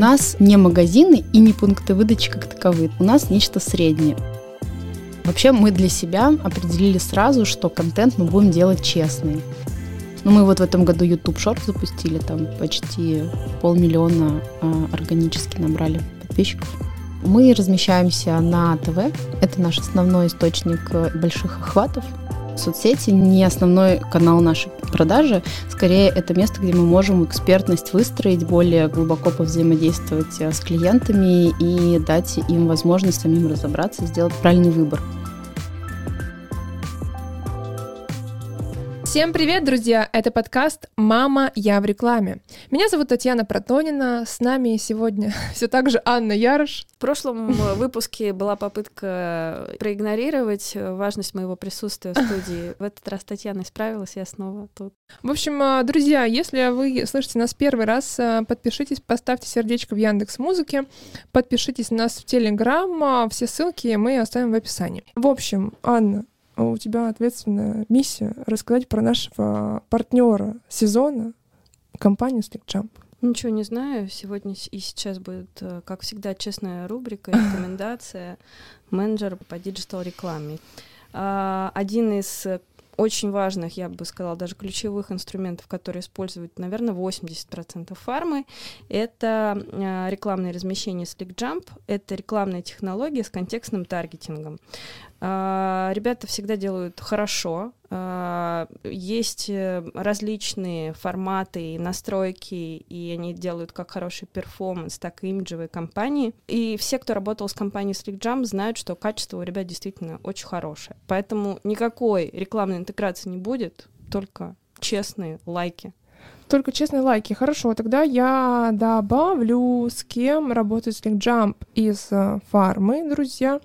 нас не магазины и не пункты выдачи как таковые. У нас нечто среднее. Вообще мы для себя определили сразу, что контент мы будем делать честный. Ну, мы вот в этом году YouTube Short запустили, там почти полмиллиона э, органически набрали подписчиков. Мы размещаемся на ТВ, это наш основной источник больших охватов. Соцсети не основной канал нашей продажи, скорее это место, где мы можем экспертность выстроить, более глубоко повзаимодействовать э, с клиентами и дать им возможность самим разобраться сделать правильный выбор. Всем привет, друзья! Это подкаст «Мама, я в рекламе». Меня зовут Татьяна Протонина, с нами сегодня все так же Анна Ярош. В прошлом выпуске была попытка проигнорировать важность моего присутствия в студии. В этот раз Татьяна справилась, я снова тут. В общем, а, друзья, если вы слышите нас первый раз, а, подпишитесь, поставьте сердечко в Яндекс Музыке, подпишитесь на нас в Телеграм, а, все ссылки мы оставим в описании. В общем, Анна, у тебя ответственная миссия рассказать про нашего партнера сезона, компанию SlickJump. Ничего не знаю. Сегодня и сейчас будет, э, как всегда, честная рубрика, рекомендация менеджер по digital рекламе. А, один из очень важных, я бы сказала, даже ключевых инструментов, которые используют, наверное, 80% фармы, это э, рекламное размещение SlickJump, это рекламная технология с контекстным таргетингом. А, ребята всегда делают хорошо. А, есть э, различные форматы и настройки, и они делают как хороший перформанс, так и имиджевые компании. И все, кто работал с компанией SlickJump, знают, что качество у ребят действительно очень хорошее. Поэтому никакой рекламной интеграции не будет, только честные лайки. Только честные лайки. Хорошо, тогда я добавлю, с кем работает SlickJump из э, фармы, друзья.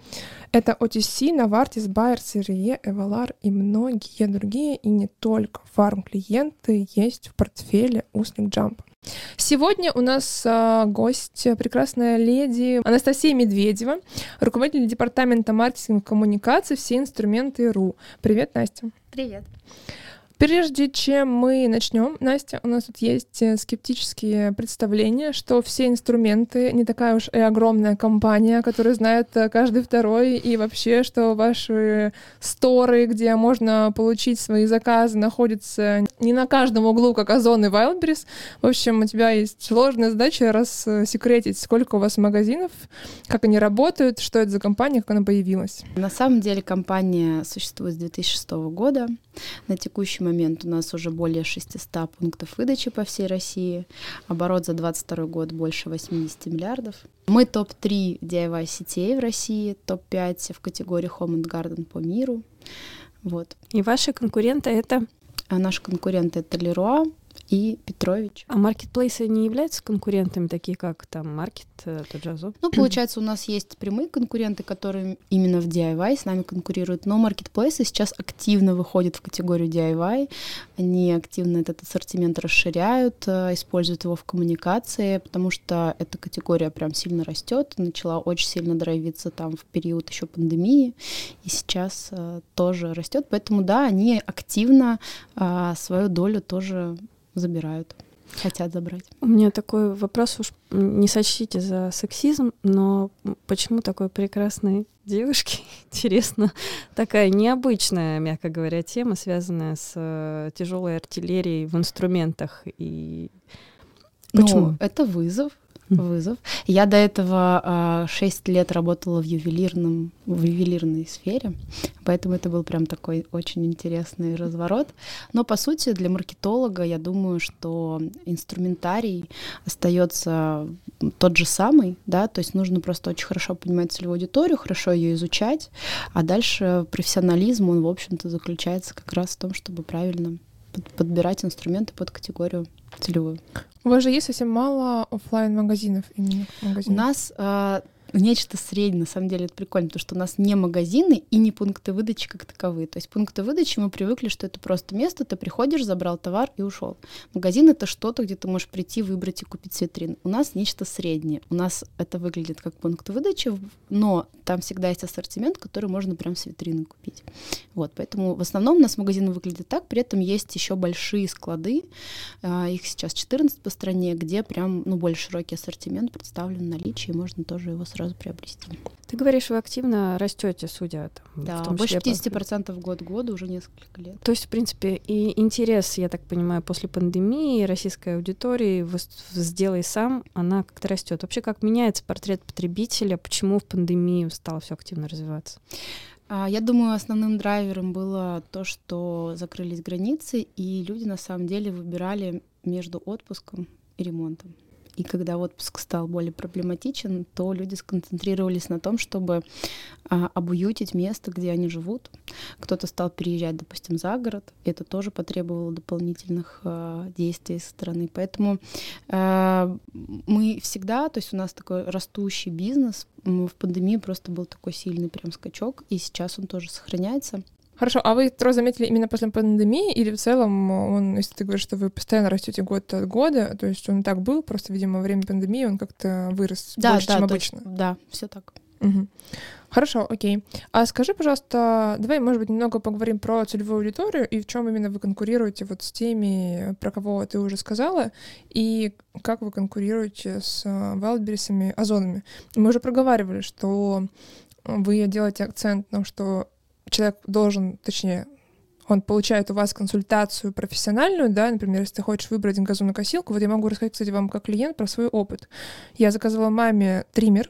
Это OTC, Novartis, Bayer, CRE, Evalar и многие другие, и не только фарм-клиенты есть в портфеле у SlickJump. Сегодня у нас э, гость, прекрасная леди Анастасия Медведева, руководитель департамента маркетинга и коммуникации «Все инструменты РУ». Привет, Настя. Привет. Прежде чем мы начнем, Настя, у нас тут есть э, скептические представления, что все инструменты не такая уж и огромная компания, которая знает э, каждый второй, и вообще, что ваши сторы, где можно получить свои заказы, находятся не на каждом углу, как Озон и Wildberries. В общем, у тебя есть сложная задача рассекретить, сколько у вас магазинов, как они работают, что это за компания, как она появилась. На самом деле компания существует с 2006 года. На текущий момент у нас уже более 600 пунктов выдачи по всей России. Оборот за 2022 год больше 80 миллиардов. Мы топ-3 DIY сетей в России, топ-5 в категории Home and Garden по миру. Вот. И ваши конкуренты это? А наши конкуренты это Leroy, и Петрович. А маркетплейсы не являются конкурентами, такие как там Маркет, э, Таджазо? Ну, получается, у нас есть прямые конкуренты, которые именно в DIY с нами конкурируют, но маркетплейсы сейчас активно выходят в категорию DIY, они активно этот ассортимент расширяют, э, используют его в коммуникации, потому что эта категория прям сильно растет, начала очень сильно драйвиться там в период еще пандемии, и сейчас э, тоже растет, поэтому да, они активно э, свою долю тоже забирают, хотят забрать. У меня такой вопрос, уж не сочтите за сексизм, но почему такой прекрасной девушки, интересно, такая необычная, мягко говоря, тема, связанная с э, тяжелой артиллерией в инструментах и Почему? Ну, это вызов, вызов. Я до этого а, 6 лет работала в ювелирном, в ювелирной сфере, поэтому это был прям такой очень интересный разворот. Но по сути для маркетолога я думаю, что инструментарий остается тот же самый, да, то есть нужно просто очень хорошо понимать целевую аудиторию, хорошо ее изучать, а дальше профессионализм, он, в общем-то, заключается как раз в том, чтобы правильно подбирать инструменты под категорию целевую. У вас же есть совсем мало офлайн магазинов именно магазинов. У нас э, нечто среднее, на самом деле это прикольно, потому что у нас не магазины и не пункты выдачи как таковые. То есть пункты выдачи мы привыкли, что это просто место, ты приходишь, забрал товар и ушел. Магазин это что-то, где ты можешь прийти, выбрать и купить витрин. У нас нечто среднее. У нас это выглядит как пункт выдачи, но там всегда есть ассортимент, который можно прям с витрины купить. Вот, поэтому в основном у нас магазины выглядят так, при этом есть еще большие склады, а, их сейчас 14 по стране, где прям ну, более широкий ассортимент представлен в наличии, и можно тоже его сразу приобрести. Ты говоришь, вы активно растете, судя там, да, в том больше числе 50% по... год к году уже несколько лет. То есть, в принципе, и интерес, я так понимаю, после пандемии российской аудитории «сделай сам», она как-то растет. Вообще, как меняется портрет потребителя, почему в пандемии стало все активно развиваться? А, я думаю, основным драйвером было то, что закрылись границы, и люди на самом деле выбирали между отпуском и ремонтом. И когда отпуск стал более проблематичен, то люди сконцентрировались на том, чтобы а, обуютить место, где они живут. Кто-то стал переезжать, допустим, за город. Это тоже потребовало дополнительных а, действий со стороны. Поэтому а, мы всегда, то есть у нас такой растущий бизнес, в пандемии просто был такой сильный прям скачок, и сейчас он тоже сохраняется. Хорошо, а вы трое заметили именно после пандемии или в целом он, если ты говоришь, что вы постоянно растете год от года, то есть он так был, просто, видимо, во время пандемии он как-то вырос да, больше, да, чем обычно? Есть, да, все так. Угу. Хорошо, окей. А скажи, пожалуйста, давай, может быть, немного поговорим про целевую аудиторию и в чем именно вы конкурируете вот с теми, про кого ты уже сказала, и как вы конкурируете с Wildberries, Озонами. Мы уже проговаривали, что вы делаете акцент на том, что человек должен, точнее, он получает у вас консультацию профессиональную, да, например, если ты хочешь выбрать газонокосилку, вот я могу рассказать, кстати, вам как клиент про свой опыт. Я заказывала маме триммер,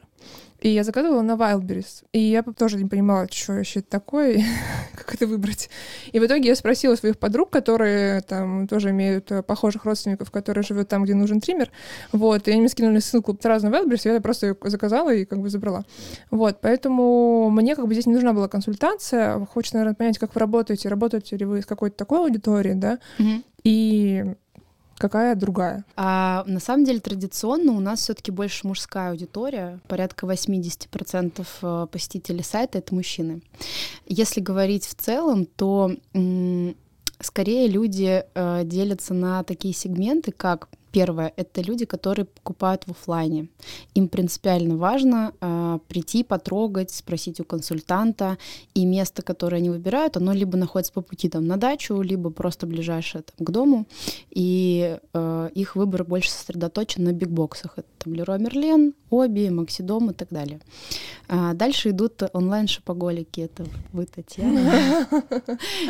и я заказывала на Wildberries. И я тоже не понимала, что вообще это такое, как это выбрать. И в итоге я спросила своих подруг, которые там тоже имеют э, похожих родственников, которые живут там, где нужен триммер. Вот, и они мне скинули ссылку сразу на Wildberries, я просто ее заказала и как бы забрала. Вот, поэтому мне как бы здесь не нужна была консультация. Хочется, наверное, понять, как вы работаете. Работаете ли вы с какой-то такой аудиторией, да? Mm-hmm. И Какая другая? А, на самом деле традиционно у нас все-таки больше мужская аудитория. Порядка 80% э, посетителей сайта это мужчины. Если говорить в целом, то скорее люди э, делятся на такие сегменты, как Первое — это люди, которые покупают в офлайне. Им принципиально важно э, прийти, потрогать, спросить у консультанта, и место, которое они выбирают, оно либо находится по пути там, на дачу, либо просто ближайшее там, к дому, и э, их выбор больше сосредоточен на бигбоксах. Это там Леруа Мерлен, Оби, Максидом и так далее. А дальше идут онлайн-шопоголики, это вы, Татьяна.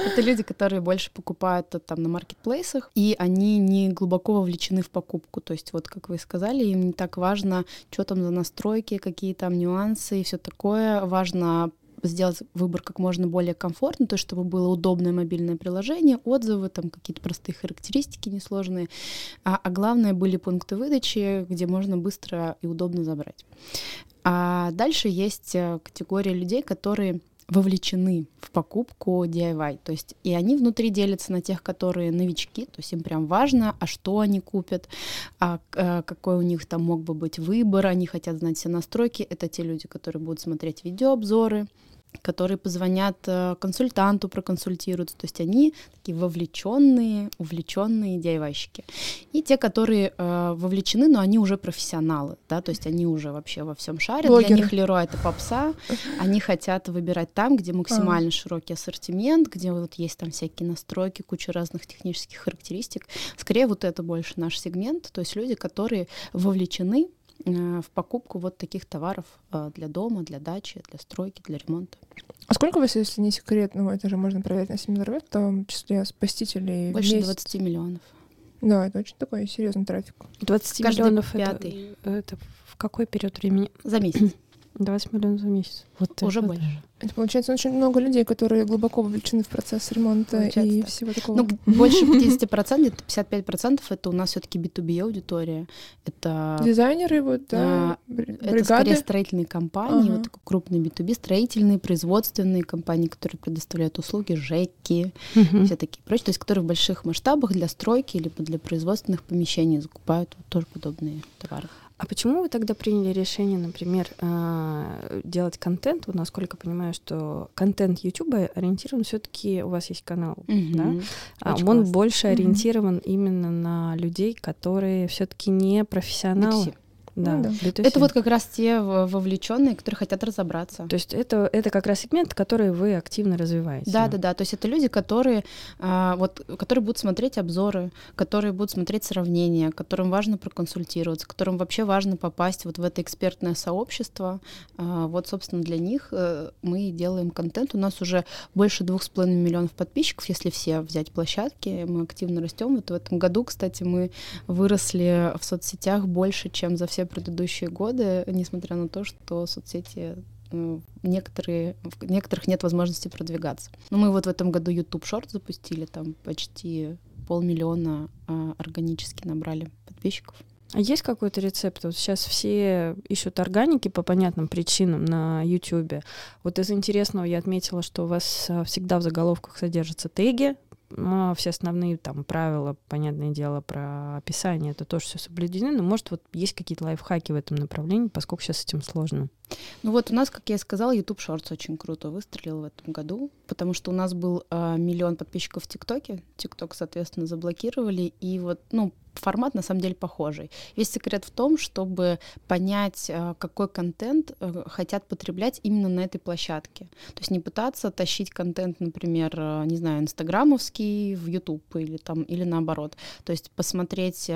Это люди, которые больше покупают там на маркетплейсах, и они не глубоко вовлечены в покупку. То есть вот, как вы сказали, им не так важно, что там за настройки, какие там нюансы и все такое. Важно сделать выбор как можно более комфортно, то есть чтобы было удобное мобильное приложение, отзывы, там какие-то простые характеристики несложные, а, а главное были пункты выдачи, где можно быстро и удобно забрать. А дальше есть э, категория людей, которые вовлечены в покупку DIY. То есть и они внутри делятся на тех, которые новички, то есть им прям важно, а что они купят, а, а какой у них там мог бы быть выбор, они хотят знать все настройки. Это те люди, которые будут смотреть видеообзоры, которые позвонят э, консультанту, проконсультируются. То есть они такие вовлеченные, увлеченные DIY-щики. И те, которые э, вовлечены, но они уже профессионалы, да, то есть они уже вообще во всем шарят. Блогеры. Для них Леруа это попса. Они хотят выбирать там, где максимально а. широкий ассортимент, где вот есть там всякие настройки, куча разных технических характеристик. Скорее вот это больше наш сегмент, то есть люди, которые вовлечены в покупку вот таких товаров э, для дома, для дачи, для стройки, для ремонта. А сколько у вас, если не секрет, ну это же можно проверить на Семинарвеб, в том числе спасителей Больше 20 миллионов. Да, это очень такой серьезный трафик. 20 Каждый миллионов пятый. Это, это в какой период времени? За месяц. 20 миллионов за месяц. Вот уже это. больше. Это получается очень много людей, которые глубоко вовлечены в процесс ремонта получается, и так. всего такого. Ну, больше 50%, где-то 55% это у нас все-таки B2B аудитория. Это дизайнеры, вот, да, бригады. Это скорее строительные компании, ага. вот такой крупные B2B, строительные, производственные компании, которые предоставляют услуги, ЖЭКи, угу. все такие прочие, то есть которые в больших масштабах для стройки либо для производственных помещений закупают вот тоже подобные товары. А почему вы тогда приняли решение, например, э, делать контент? Вот насколько понимаю, что контент YouTube ориентирован все-таки у вас есть канал, Мгм. да? А Очень он классно. больше ориентирован именно на людей, которые все-таки не профессионалы. B2C. Да, Ну да. B2C. Это вот как раз те вовлеченные, которые хотят разобраться. То есть это, это как раз сегмент, который вы активно развиваете. Да, да, да. То есть это люди, которые, а, вот, которые будут смотреть обзоры, которые будут смотреть сравнения, которым важно проконсультироваться, которым вообще важно попасть вот в это экспертное сообщество. А, вот, собственно, для них э, мы делаем контент. У нас уже больше двух с половиной миллионов подписчиков, если все взять площадки. Мы активно растем. Вот в этом году, кстати, мы выросли в соцсетях больше, чем за все предыдущие годы, несмотря на то, что соцсети э, некоторые, в некоторых нет возможности продвигаться. Но мы вот в этом году YouTube Short запустили, там почти полмиллиона а, органически набрали подписчиков. А есть какой-то рецепт? Вот сейчас все ищут органики по понятным причинам на YouTube. Вот из интересного я отметила, что у вас а, всегда в заголовках содержатся теги, ну, а все основные там правила, понятное дело, про описание, это тоже все соблюдены, но может вот есть какие-то лайфхаки в этом направлении, поскольку сейчас с этим сложно. Ну вот у нас, как я и сказала, YouTube Shorts очень круто выстрелил в этом году, потому что у нас был а, миллион подписчиков в ТикТоке, ТикТок, соответственно, заблокировали, и вот, ну, формат на самом деле похожий. Весь секрет в том, чтобы понять, а, какой контент э, хотят потреблять именно на этой площадке. То есть не пытаться тащить контент, например, э, не знаю, инстаграмовский в YouTube или там или наоборот. То есть посмотреть,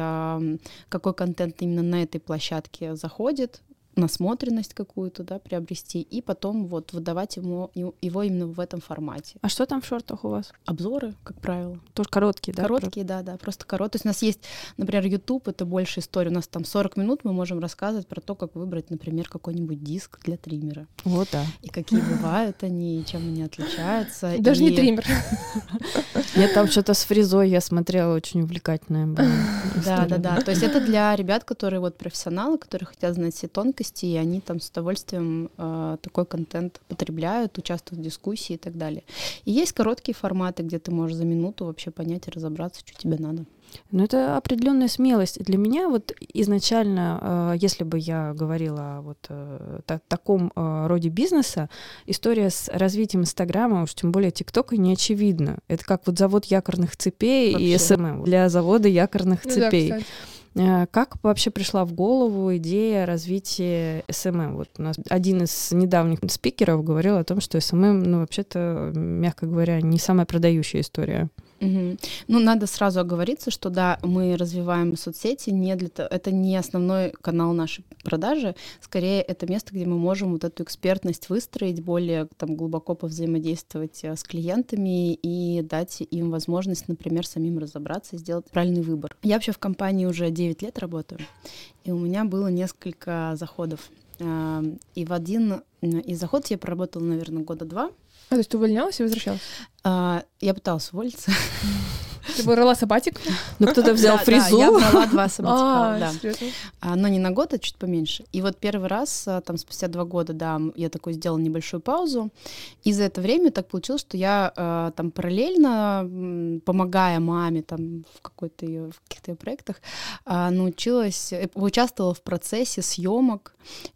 какой контент именно на этой площадке заходит, насмотренность какую-то, да, приобрести, и потом вот выдавать ему, его именно в этом формате. А что там в шортах у вас? Обзоры, как правило. Тоже короткие, да? Короткие, да, да, просто короткие. То есть у нас есть, например, YouTube, это больше история. У нас там 40 минут мы можем рассказывать про то, как выбрать, например, какой-нибудь диск для триммера. Вот, да. И какие бывают они, и чем они отличаются. Даже и- не триммер. Нет, там что-то с фрезой я смотрела, очень увлекательная была. Да, да, да. То есть это для ребят, которые вот профессионалы, которые хотят знать все тонкости, и они там с удовольствием э, такой контент потребляют, участвуют в дискуссии и так далее. И есть короткие форматы, где ты можешь за минуту вообще понять и разобраться, что тебе надо. Ну, это определенная смелость. Для меня вот изначально, э, если бы я говорила о вот э, та- таком э, роде бизнеса, история с развитием Инстаграма, уж тем более ТикТока, не очевидна. Это как вот завод якорных цепей и Вообще. SMM для завода якорных Ну да, цепей. кстати. Э, Как вообще пришла в голову идея развития SMM? Вот у нас один из недавних спикеров говорил о том, что SMM, ну, вообще-то, мягко говоря, не самая продающая история. Мгм. Ну, надо сразу оговориться, что да, мы развиваем соцсети, не для того, это не основной канал нашей продажи, скорее это место, где мы можем вот эту экспертность выстроить, более там глубоко повзаимодействовать э, с клиентами и дать им возможность, например, самим разобраться и сделать правильный выбор. Я вообще в компании уже 9 лет работаю, и у меня было несколько заходов. А, И в один из заходов я проработала, наверное, года два. А, то есть ты увольнялась и возвращалась? А, Я пыталась уволиться. Ты брала сабатик? Ну, кто-то взял Да, да, фрезу. я брала два сабатикала, А, да. серьезно? А, Но не на год, а чуть поменьше. И вот первый раз, а, там спустя два года, да, я такой сделала небольшую паузу. И за это время так получилось, что я а, там параллельно, помогая маме там в какой-то её- в каких-то её проектах, научилась, э, участвовала в процессе съемок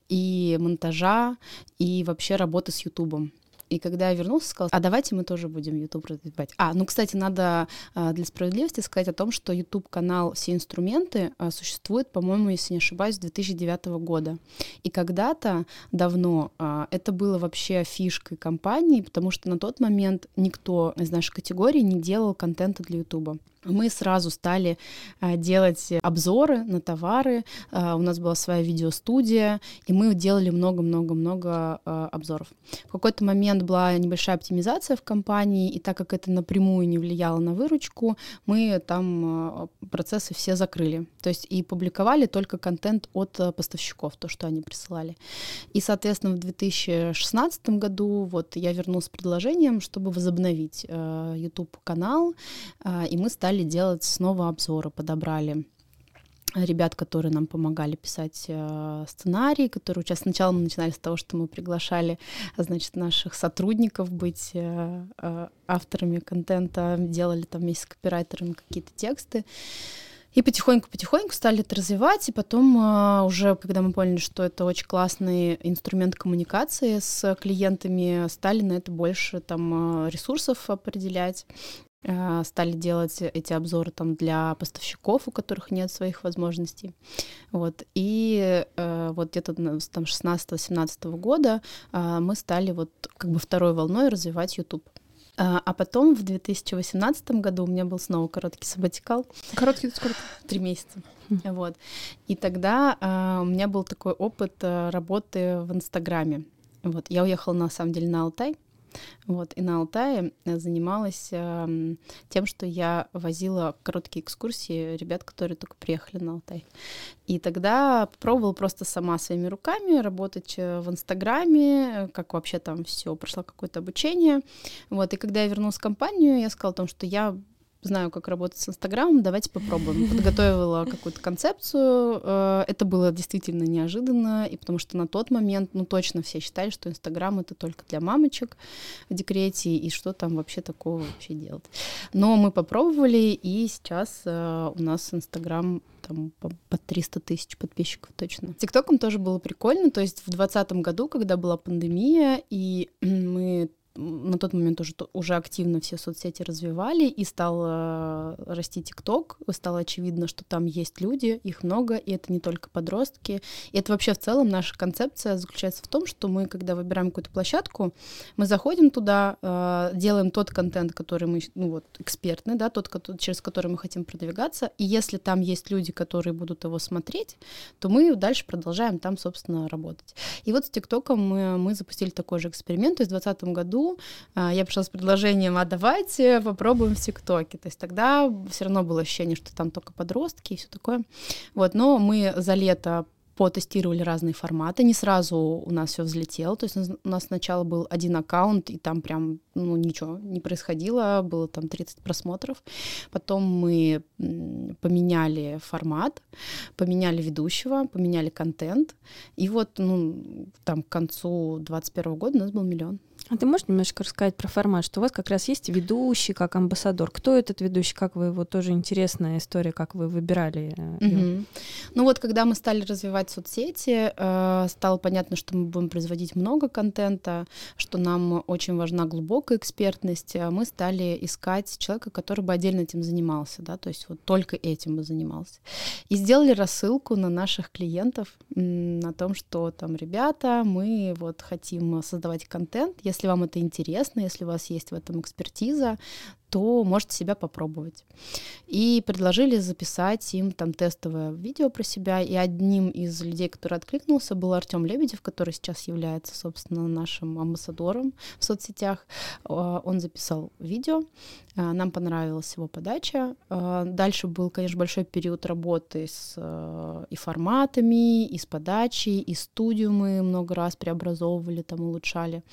и монтажа, и вообще работы с Ютубом. И когда я вернулся, сказала, а давайте мы тоже будем YouTube развивать. А, ну, кстати, надо а, для справедливости сказать о том, что YouTube-канал «Все инструменты» а, существует, по-моему, если не ошибаюсь, с 2009 года. И когда-то давно а, это было вообще фишкой компании, потому что на тот момент никто из нашей категории не делал контента для YouTube. Мы сразу стали а, делать обзоры на товары. А, у нас была своя видеостудия, и мы делали много-много-много а, обзоров. В какой-то момент была небольшая оптимизация в компании, и так как это напрямую не влияло на выручку, мы там процессы все закрыли. То есть и публиковали только контент от поставщиков, то, что они присылали. И, соответственно, в 2016 году вот я вернулась с предложением, чтобы возобновить э, YouTube-канал, и мы стали делать снова обзоры, подобрали ребят, которые нам помогали писать э, сценарий, которые участвовали. Сначала мы начинали с того, что мы приглашали, значит, наших сотрудников быть э, э, авторами контента, делали там вместе с копирайтерами какие-то тексты. И потихоньку-потихоньку стали это развивать, и потом а, уже, когда мы поняли, что это очень классный инструмент коммуникации с клиентами, стали на это больше там а, ресурсов определять, а, стали делать эти обзоры там для поставщиков, у которых нет своих возможностей. Вот. И э, вот где-то там 16-17 года э, мы стали вот как бы второй волной развивать YouTube. А, а потом в 2018 году у меня был снова короткий сабатикал. Короткий сколько? Три месяца. Вот. И тогда а, у меня был такой опыт а, работы в Инстаграме. Вот. Я уехала на самом деле на Алтай. Вот, и на Алтае занималась э, тем, что я возила короткие экскурсии ребят, которые только приехали на Алтай. И тогда попробовала просто сама своими руками работать э, в Инстаграме, как вообще там все, прошла какое-то обучение. Вот, и когда я вернулась в компанию, я сказала о том, что я знаю, как работать с Инстаграмом, давайте попробуем. Подготовила какую-то концепцию. Э, это было действительно неожиданно, и потому что на тот момент, ну, точно все считали, что Инстаграм — это только для мамочек в декрете, и что там вообще такого вообще делать. Но мы попробовали, и сейчас э, у нас Инстаграм там по, по 300 тысяч подписчиков точно. Тиктоком тоже было прикольно, то есть в 2020 году, когда была пандемия, и мы на тот момент уже, уже активно все соцсети развивали, и стал э, расти ТикТок, стало очевидно, что там есть люди, их много, и это не только подростки. И это вообще в целом наша концепция заключается в том, что мы, когда выбираем какую-то площадку, мы заходим туда, э, делаем тот контент, который мы, ну вот, экспертный, да, тот, через который мы хотим продвигаться, и если там есть люди, которые будут его смотреть, то мы дальше продолжаем там, собственно, работать. И вот с ТикТоком мы, мы запустили такой же эксперимент, есть в 2020 году а, я пришла с предложением, а давайте попробуем в ТикТоке. То есть тогда все равно было ощущение, что там только подростки и все такое. Вот, но мы за лето потестировали разные форматы. Не сразу у нас все взлетело. То есть у нас сначала был один аккаунт, и там прям ну, ничего не происходило. Было там 30 просмотров. Потом мы поменяли формат, поменяли ведущего, поменяли контент. И вот ну, там к концу 2021 года у нас был миллион. А ты можешь немножко рассказать про формат, что у вас как раз есть ведущий как амбассадор. Кто этот ведущий, как вы его, тоже интересная история, как вы выбирали угу. Ну вот, когда мы стали развивать соцсети, э, стало понятно, что мы будем производить много контента, что нам очень важна глубокая экспертность. А мы стали искать человека, который бы отдельно этим занимался, да, то есть вот только этим бы занимался. И сделали рассылку на наших клиентов на том, что там, ребята, мы вот хотим создавать контент, если вам это интересно, если у вас есть в этом экспертиза, то можете себя попробовать. И предложили записать им там тестовое видео про себя. И одним из людей, который откликнулся, был Артем Лебедев, который сейчас является, собственно, нашим амбассадором в соцсетях. Он записал видео, а, нам понравилась его подача. А, дальше был, конечно, большой период работы с и форматами, и с подачей, и студию мы много раз преобразовывали, там улучшали.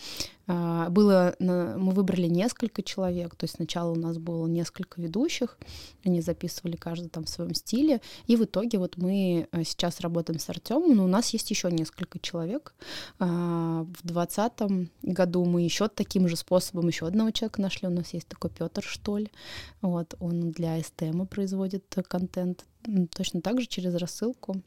Было, мы выбрали несколько человек, то есть сначала у нас было несколько ведущих, они записывали каждый там в своем стиле, и в итоге вот мы э, сейчас работаем с Артемом, но у нас есть еще несколько человек. А, в двадцатом году мы еще таким же способом еще одного человека нашли, у нас есть такой Петр Штоль, вот, он для СТМ производит контент, точно так же через рассылку.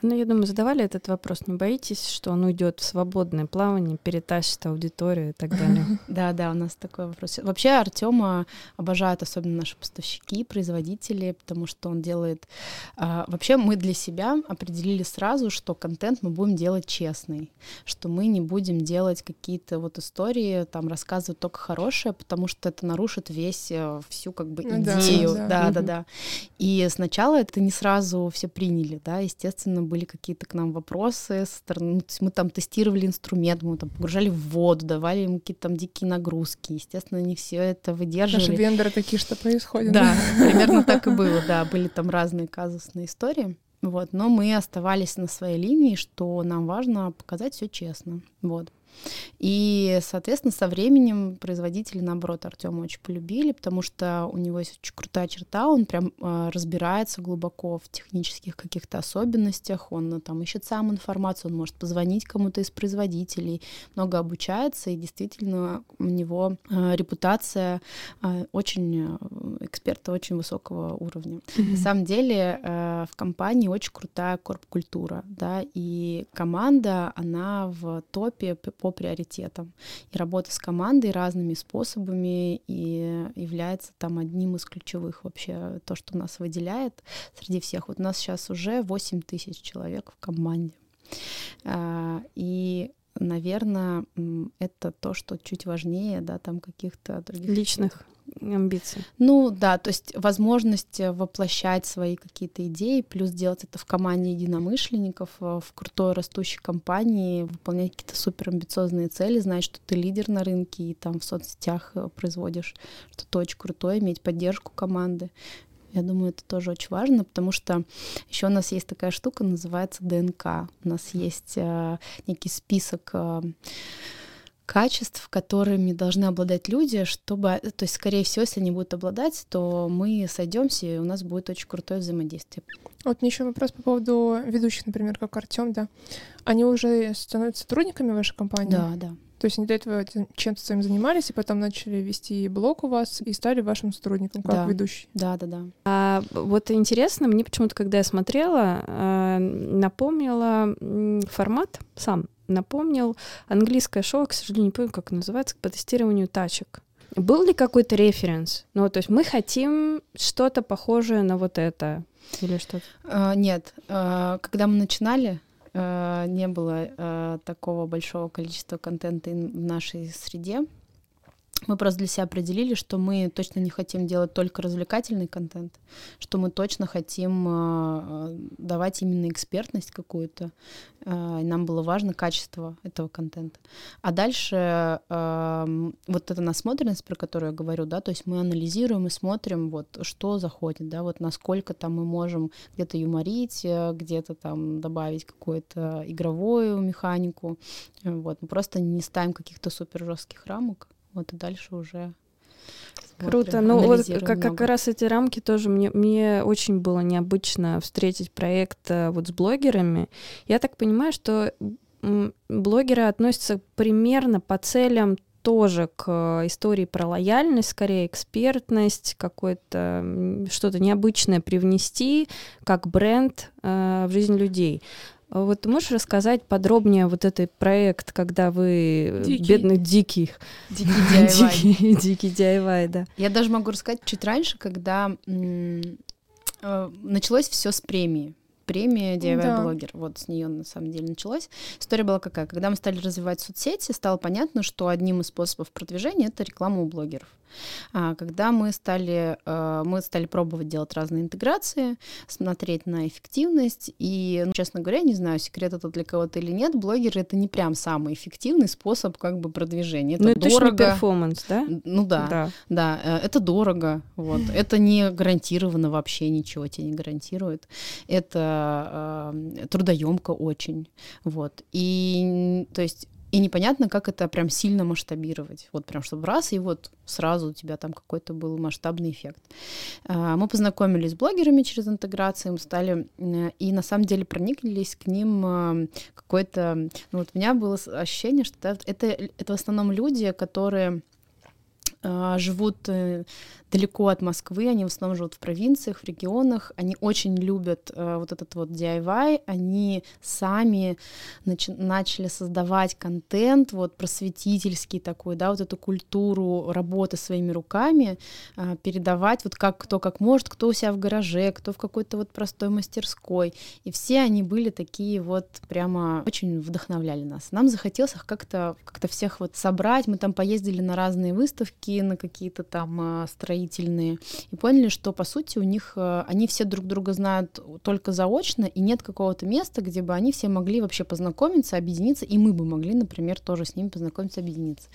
Ну, я думаю, задавали этот вопрос. Не боитесь, что он уйдет в свободное плавание, перетащит аудиторию и так далее? Да, да, у нас такой вопрос. Вообще Артема обожают особенно наши поставщики, производители, потому что он делает... А, вообще мы для себя определили сразу, что контент мы будем делать честный, что мы не будем делать какие-то вот истории, там рассказывать только хорошее, потому что это нарушит весь э, всю как бы ну идею. Да, да, да. И сначала это не сразу все приняли, да, естественно, были какие-то к нам вопросы ну, мы там тестировали инструмент, мы там погружали в воду, давали им какие-то там дикие нагрузки. Естественно, не все это выдерживали. Наши вендоры такие, что происходит. Да, примерно так и было, да. Были там разные казусные истории. Вот, но мы оставались на своей линии, что нам важно показать все честно. Вот. И, соответственно, со временем производители, наоборот, Артема очень полюбили, потому что у него есть очень крутая черта, он прям э, разбирается глубоко в технических каких-то особенностях, он э, там ищет сам информацию, он может позвонить кому-то из производителей, много обучается, и действительно у него э, репутация э, очень э, эксперта очень высокого уровня. Mm-hmm. На самом деле э, в компании очень крутая корп-культура, да, и команда, она в топе по приоритетам. И работа с командой разными способами и является там одним из ключевых вообще, то, что нас выделяет среди всех. Вот у нас сейчас уже 8 тысяч человек в команде. А, и наверное, это то, что чуть важнее, да, там каких-то других личных амбиций. Ну да, то есть возможность воплощать свои какие-то идеи, плюс делать это в команде единомышленников, э, в крутой растущей компании, выполнять какие-то супер амбициозные цели, знать, что ты лидер на рынке и там в соцсетях э, производишь что-то очень крутое, иметь поддержку команды. Я думаю, это тоже очень важно, потому что еще у нас есть такая штука, называется ДНК. У нас есть э, некий список э, качеств, которыми должны обладать люди, чтобы, то есть, скорее всего, если они будут обладать, то мы сойдемся, и у нас будет очень крутое взаимодействие. Вот мне еще вопрос по поводу ведущих, например, как Артем, да. Они уже становятся сотрудниками вашей компании? Да, да. То есть они до этого чем-то своим занимались, и потом начали вести блог у вас и стали вашим сотрудником как да. ведущий. Да, да, да. А, вот интересно, мне почему-то, когда я смотрела, э, напомнила формат сам, напомнил английское шоу, к сожалению, не помню, как называется, по тестированию тачек. Был ли какой-то референс? Ну, то есть мы хотим что-то похожее на вот это или что-то? А, нет. А, когда мы начинали, Э, не было э, такого большого количества контента в нашей среде. Мы просто для себя определили, что мы точно не хотим делать только развлекательный контент, что мы точно хотим э, давать именно экспертность какую-то. Э, нам было важно качество этого контента. А дальше э, вот эта насмотренность, про которую я говорю, да, то есть мы анализируем и смотрим, вот что заходит, да, вот насколько там мы можем где-то юморить, э, где-то там добавить какую-то игровую механику. Вот, мы просто не ставим каких-то супер жестких рамок. Вот и дальше уже Круто. Ну вот как, как раз эти рамки тоже мне, мне очень было необычно встретить проект э, вот с блогерами. Я так понимаю, что блогеры относятся примерно по целям тоже к истории про лояльность, скорее экспертность, какое-то что-то необычное привнести как бренд э, в жизнь людей. А вот можешь рассказать подробнее вот этот проект, когда вы дикий. бедных диких, дикий DIY. дикий, дикий DIY, да. Я даже могу рассказать чуть раньше, когда м- э, началось все с премии премия DIY-блогер. Да. Вот с нее на самом деле началось. История была какая? Когда мы стали развивать соцсети, стало понятно, что одним из способов продвижения это реклама у блогеров. А, когда мы стали, э, мы стали пробовать делать разные интеграции, смотреть на эффективность, и, ну, честно говоря, не знаю, секрет это для кого-то или нет, блогеры — это не прям самый эффективный способ как бы продвижения. Это ну, это дорого. перформанс, да? Ну да, да, да э, это дорого, вот. Это не гарантированно вообще ничего тебе не гарантирует. Это э, трудоемко очень, вот. И, то есть и непонятно, как это прям сильно масштабировать. Вот прям, чтобы раз, и вот сразу у тебя там какой-то был масштабный эффект. А, мы познакомились с блогерами через интеграцию, мы стали, э, и на самом деле прониклись к ним э, какой-то... Ну вот у меня было ощущение, что это, это в основном люди, которые живут э, далеко от Москвы, они в основном живут в провинциях, в регионах, они очень любят э, вот этот вот DIY, они сами нач- начали создавать контент, вот просветительский такой, да, вот эту культуру работы своими руками, э, передавать вот как кто как может, кто у себя в гараже, кто в какой-то вот простой мастерской, и все они были такие вот прямо очень вдохновляли нас. Нам захотелось их как-то как-то всех вот собрать, мы там поездили на разные выставки, на какие-то там строения строительные, и поняли, что, по сути, у них, э, они все друг друга знают только заочно, и нет какого-то места, где бы они все могли вообще познакомиться, объединиться, и мы бы могли, например, тоже с ними познакомиться, объединиться.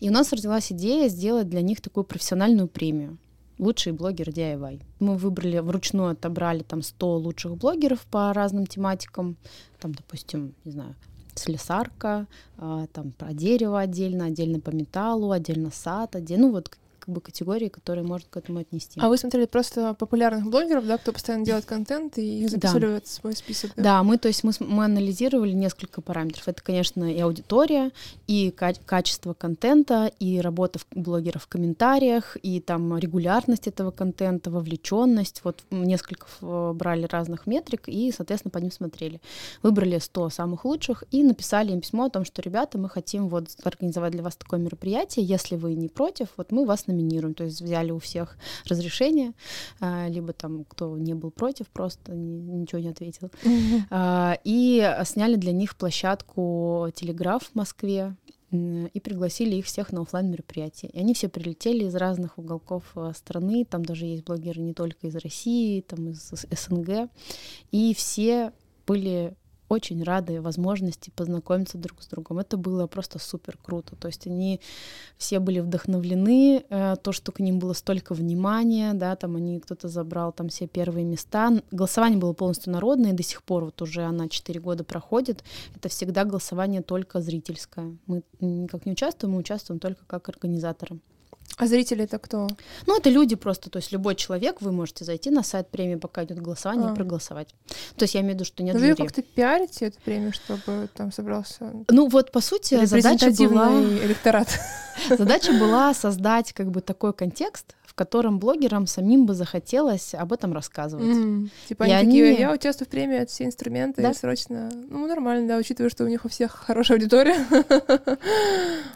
И у нас родилась идея сделать для них такую профессиональную премию лучший блогер DIY. Мы выбрали, вручную отобрали там 100 лучших блогеров по разным тематикам, там, допустим, не знаю, слесарка, а, там про дерево отдельно, отдельно по металлу, отдельно сад, отдельно, ну вот как бы категории, которые можно к этому отнести. А вы смотрели просто популярных блогеров, да, кто постоянно делает контент и их записывали да. в свой список? Да? да, мы, то есть мы, мы анализировали несколько параметров. Это, конечно, и аудитория, и качество контента, и работа блогеров в комментариях, и там регулярность этого контента, вовлеченность. Вот несколько брали разных метрик и, соответственно, по ним смотрели. Выбрали 100 самых лучших и написали им письмо о том, что, ребята, мы хотим вот организовать для вас такое мероприятие. Если вы не против, вот мы вас номинируем. То есть взяли у всех разрешение, а, либо там кто не был против, просто ничего не ответил. А, и сняли для них площадку Телеграф в Москве, и пригласили их всех на офлайн мероприятие. И они все прилетели из разных уголков э, страны, там даже есть блогеры не только из России, там из СНГ, и все были очень рады возможности познакомиться друг с другом. Это было просто супер круто. То есть они все были вдохновлены, э, то, что к ним было столько внимания, да, там они кто-то забрал там все первые места. Голосование было полностью народное, и до сих пор вот уже она 4 года проходит. Это всегда голосование только зрительское. Мы никак не участвуем, мы участвуем только как организаторы. А зрители это кто? Ну, это люди просто, то есть любой человек, вы можете зайти на сайт премии, пока идет голосование, а. и проголосовать. То есть я имею в виду, что нет Вы как-то пиарите эту премию, чтобы там собрался... Ну, вот, по сути, задача была... электорат. Задача была создать как бы такой контекст, в котором блогерам самим бы захотелось об этом рассказывать. Mm. Типа и они, они такие, я участвую в премии, это все инструменты, да? срочно... Ну, нормально, да, учитывая, что у них у всех хорошая аудитория.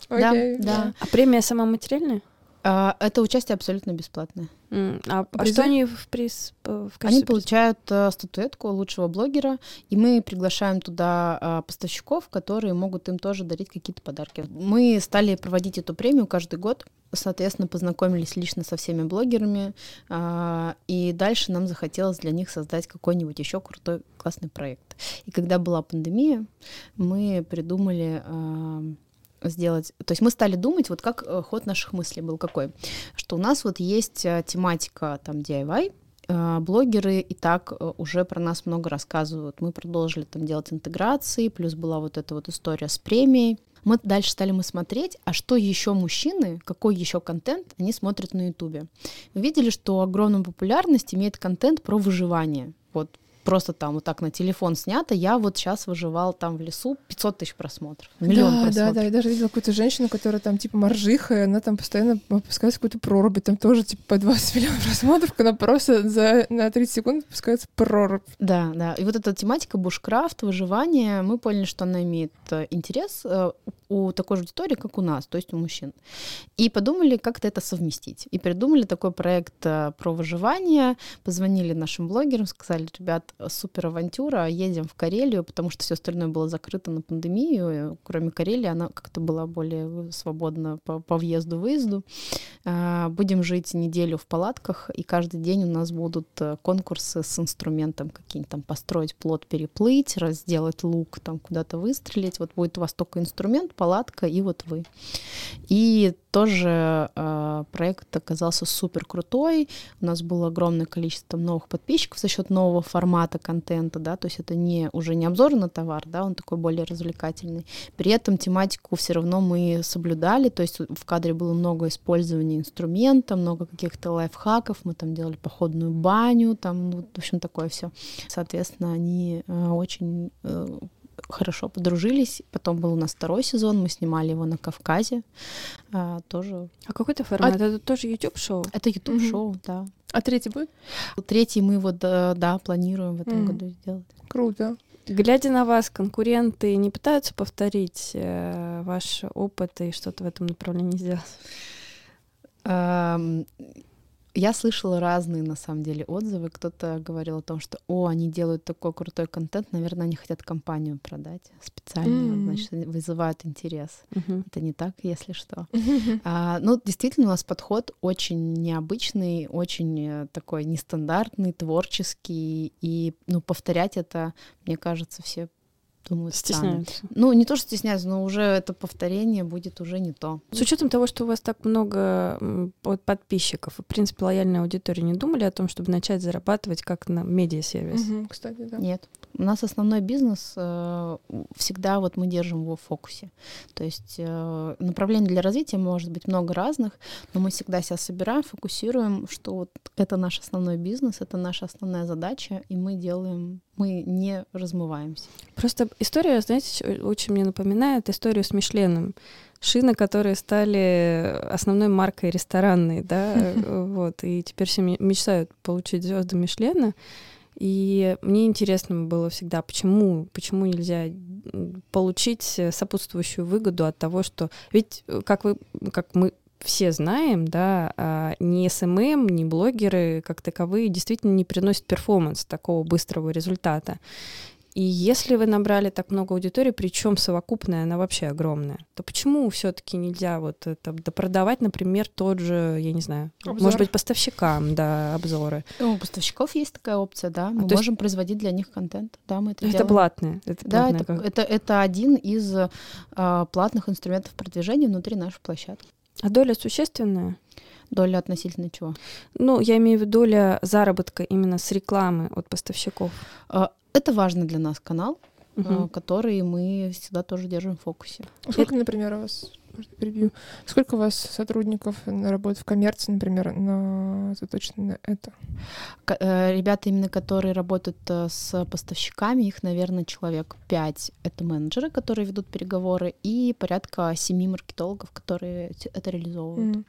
Да, да. А премия сама материальная? А, это участие абсолютно бесплатное. Mm. А, а что они в приз? В они получают uh, статуэтку лучшего блогера, и мы приглашаем туда uh, поставщиков, которые могут им тоже дарить какие-то подарки. Мы стали проводить эту премию каждый год, соответственно, познакомились лично со всеми блогерами, uh, и дальше нам захотелось для них создать какой-нибудь еще крутой классный проект. И когда была пандемия, мы придумали сделать. То есть мы стали думать, вот как э, ход наших мыслей был какой, что у нас вот есть э, тематика там DIY, э, блогеры и так уже про нас много рассказывают. Мы продолжили там делать интеграции, плюс была вот эта вот история с премией. Мы дальше стали мы смотреть, а что еще мужчины, какой еще контент они смотрят на Ютубе. Мы видели, что огромную популярность имеет контент про выживание. Вот просто там вот так на телефон снято, я вот сейчас выживал там в лесу 500 тысяч просмотров, миллион да, просмотров. Да, да, я даже видела какую-то женщину, которая там типа моржиха, и она там постоянно опускается в какую-то прорубь, там тоже типа по 20 миллионов просмотров, она просто за, на 30 секунд опускается в прорубь. Да, да, и вот эта тематика бушкрафт, выживание, мы поняли, что она имеет э, интерес э, у такой же аудитории, как у нас, то есть у мужчин. И подумали, как-то это совместить. И придумали такой проект э, про выживание, позвонили нашим блогерам, сказали, ребят, супер авантюра, едем в Карелию, потому что все остальное было закрыто на пандемию, кроме Карелии, она как-то была более свободна по, по въезду-выезду. А, будем жить неделю в палатках, и каждый день у нас будут э, конкурсы с инструментом какие-нибудь там построить плод, переплыть, сделать лук, там куда-то выстрелить. Вот будет у вас только инструмент, палатка и вот вы. И тоже э, проект оказался супер крутой. У нас было огромное количество новых подписчиков за счет нового формата контента, да, то есть это не уже не обзор на товар, да, он такой более развлекательный. При этом тематику все равно мы соблюдали, то есть в кадре было много использования инструмента, много каких-то лайфхаков, мы там делали походную баню, там, ну, в общем, такое все. Соответственно, они э, очень э, хорошо подружились. Потом был у нас второй сезон, мы снимали его на Кавказе. А, тоже. А какой это формат? А... Это тоже YouTube-шоу? Это YouTube-шоу, mm-hmm. да. А третий будет? Третий мы вот, да, да планируем в этом mm. году сделать. Круто. Глядя на вас, конкуренты не пытаются повторить э, ваш опыт и что-то в этом направлении сделать? Я слышала разные, на самом деле, отзывы. Кто-то говорил о том, что, о, они делают такой крутой контент, наверное, они хотят компанию продать специально, mm. значит, вызывают интерес. Mm-hmm. Это не так, если что. Mm-hmm. А, ну, действительно, у нас подход очень необычный, очень э, такой нестандартный, творческий, и, ну, повторять это, мне кажется, все думают, Стесняются. странно. Ну, не то, что стесняются, но уже это повторение будет уже не то. С учетом того, что у вас так много подписчиков и, в принципе, лояльная аудитория, не думали о том, чтобы начать зарабатывать как на медиа-сервис? Мгм, Кстати, да. Нет. У нас основной бизнес э, всегда вот мы держим его в фокусе. То есть э, направлений для развития может быть много разных, но мы всегда себя собираем, фокусируем, что вот это наш основной бизнес, это наша основная задача, и мы делаем, мы не размываемся. Просто история, знаете, очень мне напоминает историю с Мишленом. Шины, которые стали основной маркой ресторанной, да, вот, и теперь все ме- мечтают получить звезды Мишлена. И мне интересно было всегда, почему, почему нельзя получить сопутствующую выгоду от того, что... Ведь, э, как, вы, как мы все знаем, да, а, ни SMM, ни блогеры как таковые действительно не приносят performance такого быстрого результата. И если вы набрали так много аудитории, причем совокупная, она вообще огромная, то почему все-таки нельзя вот это допродавать, например, тот же, я не знаю, Обзор. может быть, поставщикам, да, обзоры. Ну, у поставщиков есть такая опция, да, мы есть- можем производить для них контент, да, мы это Это делаем. платное. Это Да, платное это, как- это, это один из а, платных инструментов продвижения внутри нашей площадки. А доля существенная? Доля относительно чего? Ну, я имею в виду доля заработка именно с рекламы от поставщиков. А, Это важный для нас канал, Мгм. который мы всегда тоже держим в фокусе. А Сколько, например, у вас, может, перебью, сколько у вас сотрудников на- работает в коммерции, например, на заточено на это? К- э, Ребята, именно которые работают э, с поставщиками, их, наверное, человек 5. Это менеджеры, которые ведут переговоры, и порядка 7 маркетологов, которые это реализовывают. М.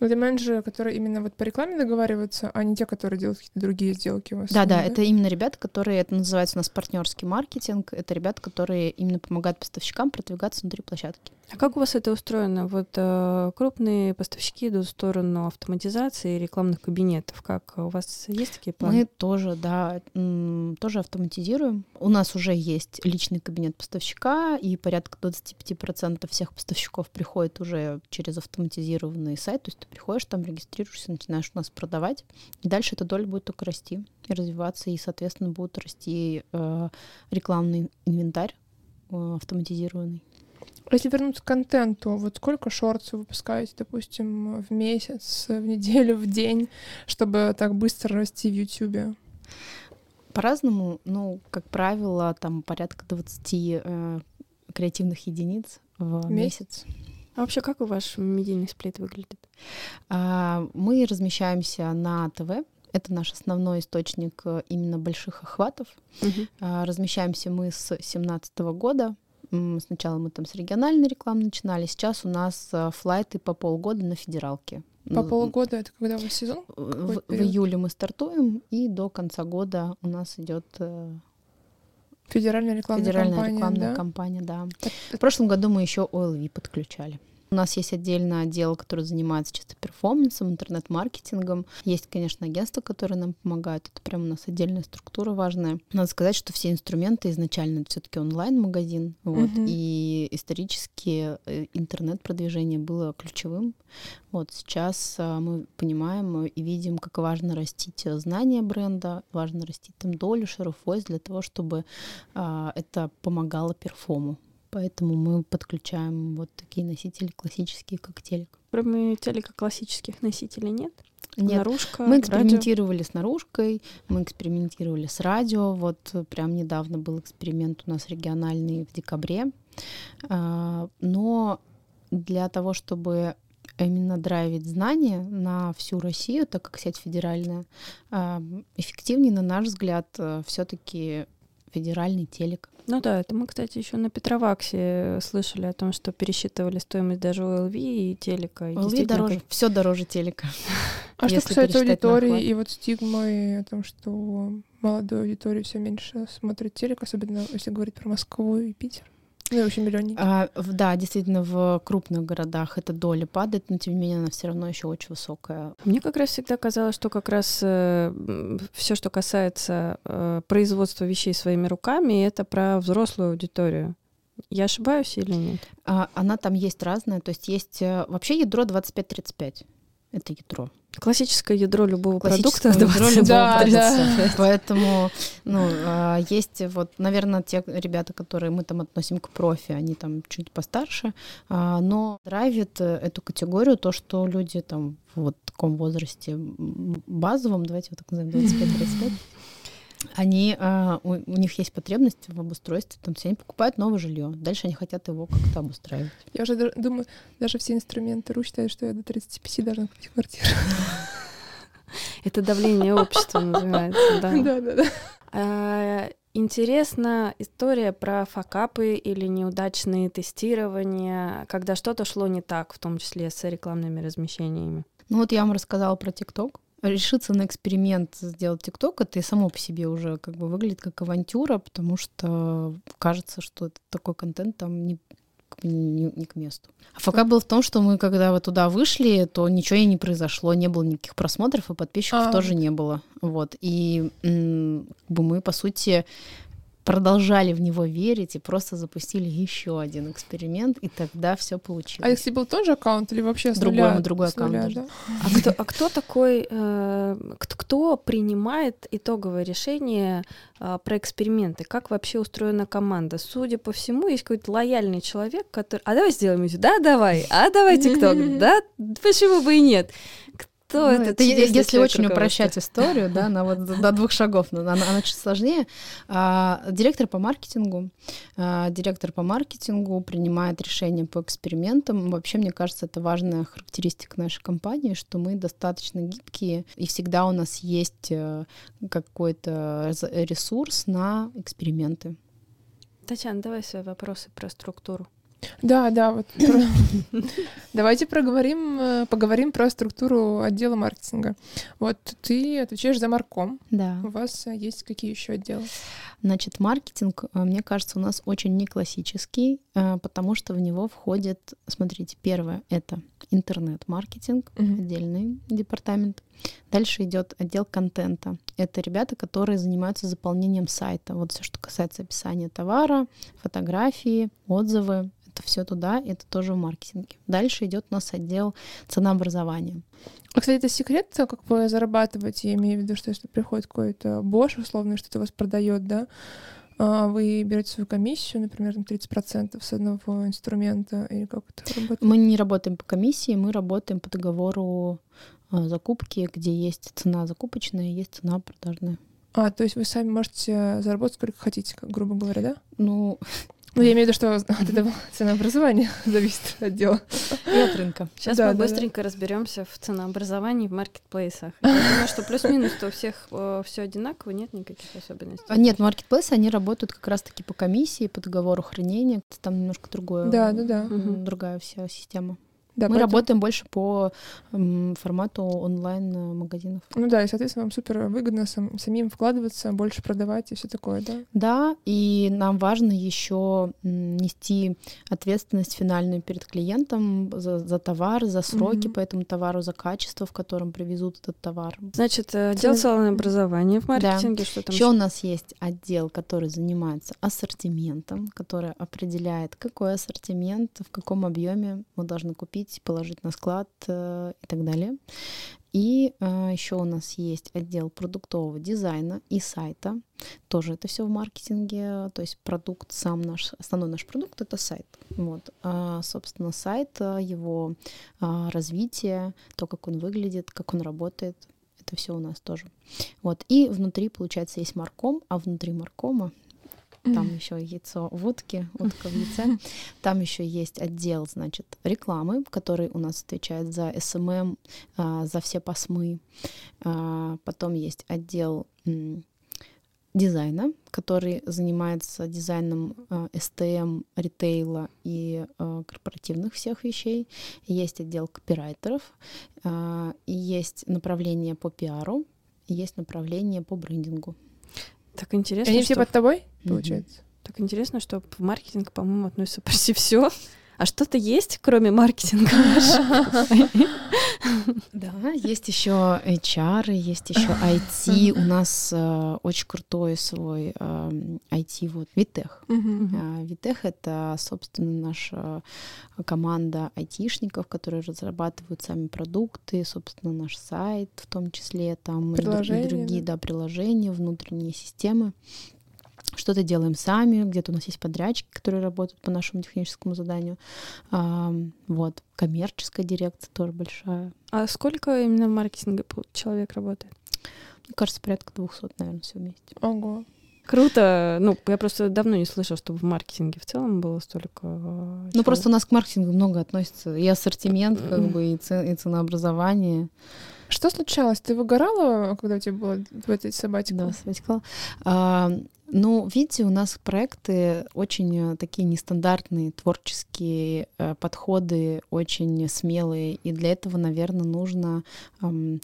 Ну, это менеджеры, которые именно вот по рекламе договариваются, а не те, которые делают какие-то другие сделки у вас. Да, да, именно, это именно ребята, которые, это называется у нас партнерский маркетинг, это ребята, которые именно помогают поставщикам продвигаться внутри площадки. А как у вас это устроено? Вот э, крупные поставщики идут в сторону автоматизации рекламных кабинетов. Как у вас есть такие планы? Мы тоже, да, тоже автоматизируем. У нас уже есть личный кабинет поставщика, и порядка 25% всех поставщиков приходит уже через автоматизированный сайт. То есть приходишь, там регистрируешься, начинаешь у нас продавать, и дальше эта доля будет только расти и развиваться, и, соответственно, будет расти э, рекламный инвентарь э, автоматизированный. Если вернуться к контенту, вот сколько шортов вы выпускаете, допустим, в месяц, в неделю, в день, чтобы так быстро расти в Ютубе? По-разному, ну, как правило, там порядка 20 э, креативных единиц в Месяц? месяц. А вообще, как у ваш медийный сплит выглядит? А, Мы размещаемся на ТВ. Это наш основной источник э, именно больших охватов. А, Размещаемся мы с 2017 года. Сначала мы там с региональной рекламы начинали. Сейчас у нас э, флайты по полгода на федералке. По Ну, полгода это когда у вас сезон? В, в июле мы стартуем, и до конца года у нас идет э, Федеральная рекламная федеральная кампания, рекламная да? кампания, да. В прошлом году мы еще OLV подключали. У нас есть отдельное отдел, который занимается чисто перформансом, интернет-маркетингом. Есть, конечно, агентства, которые нам помогают. Это прям у нас отдельная структура важная. Надо сказать, что все инструменты изначально это все-таки онлайн-магазин. Вот, Мгм. И исторически э, интернет-продвижение было ключевым. Вот сейчас а, мы понимаем и видим, как важно растить э, знания бренда, важно растить там долю, voice для того, чтобы это помогало перформу. Поэтому мы подключаем вот такие носители классические, как телек. Кроме телека классических носителей нет? Нет, Наружка, мы радио? экспериментировали с наружкой, мы экспериментировали с радио. Вот э, прям недавно был эксперимент у нас региональный в декабре. А, Но для того, чтобы именно драйвить знания на всю Россию, так как сеть федеральная, а, эффективнее, на наш взгляд, все-таки федеральный телек. Ну да, это мы, кстати, еще на Петроваксе слышали о том, что пересчитывали стоимость даже ОЛВ и телека. OLV действительно, дороже, все дороже телека. А что касается аудитории и вот стигмы о том, что молодой аудитории все меньше смотрит телек, особенно если говорить про Москву и Питер. Ну вообще миллионники. А, в- да, действительно, в крупных городах эта доля падает, но тем не менее она все равно еще очень высокая. Мне как раз всегда казалось, что как раз все, что касается э, производства вещей своими руками, это про взрослую аудиторию. Я ошибаюсь или нет? А, она там есть разная, то есть есть э, вообще ядро 25-35. Это ядро. Классическое ядро любого Классическое продукта. ядро любого Да, продукта. да. Поэтому, ну, а, есть вот, наверное, те ребята, которые мы там относим к профи, они там чуть постарше, а, но драйвит э, эту категорию то, что люди там в вот таком возрасте базовом, давайте вот так назовем, 25-35, они, а, у, у них есть потребность в обустройстве, там, то есть они покупают новое жилье, дальше они хотят его как-то обустраивать. Я уже думаю, даже все инструменты РУ считают, что я до 35 должна купить квартиру. Это давление общества называется, да. Да, да, да. А, Интересна история про факапы или неудачные тестирования, когда что-то шло не так, в том числе с рекламными размещениями. Ну вот я вам рассказала про ТикТок. Решиться на эксперимент сделать ТикТок, это и само по себе уже как бы выглядит как авантюра, потому что кажется, что такой контент там не, не, не к месту. А факап был в том, что мы когда вот туда вышли, то ничего и не произошло, не было никаких просмотров, и подписчиков А. тоже не было. Вот. И как бы мы, по сути, продолжали в него верить и просто запустили еще один эксперимент, и тогда все получилось. А если был тот же аккаунт или вообще с Другой, нуля? другой С нуля, аккаунт да? А кто, а кто такой, э, кто, кто принимает итоговое решение э, про эксперименты? Как вообще устроена команда? Судя по всему, есть какой-то лояльный человек, который... А давай сделаем. Да, давай. А давай ТикТок. Да, почему бы и нет? Кто Ну, это чудесный если очень упрощать историю, да, на вот до двух шагов, но она, она чуть сложнее. А, директор по маркетингу, а, директор по маркетингу принимает решения по экспериментам. Вообще, мне кажется, это важная характеристика нашей компании, что мы достаточно гибкие и всегда у нас есть э, какой-то ресурс на эксперименты. Татьяна, давай свои вопросы про структуру. Да, да, вот. Давайте проговорим, э, поговорим про структуру отдела маркетинга. Вот ты отвечаешь за марком. Да. У вас э, есть какие еще отделы? Значит, маркетинг, э, мне кажется, у нас очень не классический, потому что в него входит, смотрите, первое — это интернет-маркетинг, Мгм. отдельный департамент. Дальше идет отдел контента. Это ребята, которые занимаются заполнением сайта. Вот все, что касается описания товара, фотографии, отзывы, это все туда, это тоже в маркетинге. Дальше идет у нас отдел ценообразования. А, кстати, это секрет, э, как вы зарабатываете? Я имею в виду, что если приходит какой-то Bosch, условно, что-то вас продает, да, а вы берете свою комиссию, например, на 30% с одного инструмента, или как это работает? Мы не работаем по комиссии, мы работаем по договору э, закупки, где есть цена закупочная, есть цена продажная. А, то есть вы сами можете заработать сколько хотите, грубо говоря, да? Ну, Ну, я имею в виду, что от этого ценообразования зависит от дела. и от рынка. Сейчас Да, мы да, да. быстренько разберемся в ценообразовании в маркетплейсах. Я думаю, что плюс-минус то у всех все одинаково, нет никаких особенностей. А Нет, маркетплейсы, они работают как раз-таки по комиссии, по договору хранения. Там немножко другое. Да, да, да. Другая вся система. Да, Мы поэтому- работаем больше по м, формату онлайн-магазинов. Ну да, и, соответственно, вам супер выгодно сам- самим вкладываться, больше продавать и все такое, да? Да, и нам важно еще нести ответственность финальную перед клиентом за, за товар, за сроки Мгм. по этому товару, за качество, в котором привезут этот товар. Значит, э, отдел Цена- ценообразования в маркетинге, что там Еще у нас есть отдел, который занимается ассортиментом, который определяет, какой ассортимент, в каком объеме мы должны купить, положить на склад э, и так далее. И еще у нас есть отдел продуктового дизайна и сайта. Тоже это все в маркетинге. То есть продукт сам наш, основной наш продукт это сайт. Вот. А, собственно, сайт, а, его а, развитие, то, как он выглядит, как он работает, это все у нас тоже. Вот. И внутри, получается, есть марком, а внутри маркома там еще яйцо в утке, утка в яйце. Там еще есть отдел, значит, рекламы, который у нас отвечает за SMM, а, за все посмы. А, Потом есть отдел дизайна, который занимается дизайном а, STM, ритейла и корпоративных всех вещей. Есть отдел копирайтеров, и есть направление по пиару, и есть направление по брендингу. Так И интересно, Они все что... под тобой, получается? Так интересно, что в маркетинг, по-моему, относится почти все. А что-то есть, кроме маркетинга? Да, есть еще HR, есть еще IT. У нас э, очень крутой свой э, IT, вот Витех. Uh, Витех — это, собственно, наша команда айтишников, которые разрабатывают сами продукты, собственно, наш сайт в том числе, там и другие да, приложения, внутренние системы. Что-то делаем сами, где-то у нас есть подрядчики, которые работают по нашему техническому заданию. А, вот, коммерческая дирекция тоже большая. А сколько именно в маркетинге человек работает? Мне кажется, порядка 200, наверное, все вместе. Ого. Круто. Ну, я просто давно не слышала, чтобы в маркетинге в целом было столько. Э, ну, просто у нас к маркетингу много относится. И ассортимент, как бы, и, ц... и ценообразование. Что случалось? Ты выгорала, когда у тебя было в этой собаке? Да, сабатикал. А, ну, видите, у нас проекты очень э, такие нестандартные, творческие э, подходы, очень смелые. И для этого, наверное, нужно эм,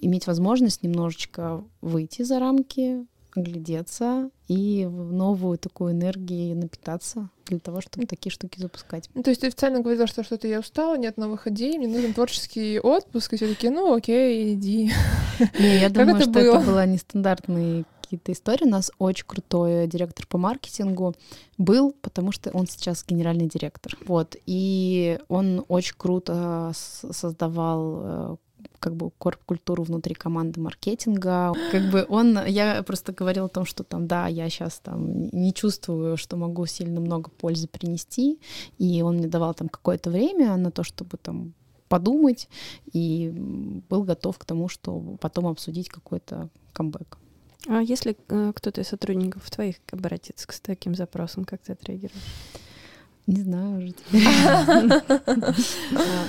иметь возможность немножечко выйти за рамки, оглядеться и в новую такую энергию напитаться для того, чтобы такие штуки запускать. Ну, то есть ты официально говорила, что что-то я устала, нет новых идей, мне нужен творческий отпуск, и все таки ну окей, иди. Не, я думаю, что это была нестандартный какие-то истории. У нас очень крутой директор по маркетингу был, потому что он сейчас генеральный директор. Вот. И он очень круто создавал э, как бы корп-культуру внутри команды маркетинга. Как бы он, я просто говорила о том, что там, да, я сейчас там не чувствую, что могу сильно много пользы принести, и он мне давал там какое-то время на то, чтобы там подумать, и был готов к тому, что потом обсудить какой-то камбэк. А если э, кто-то из сотрудников твоих обратится с таким запросом, как ты отреагируешь? Не знаю уже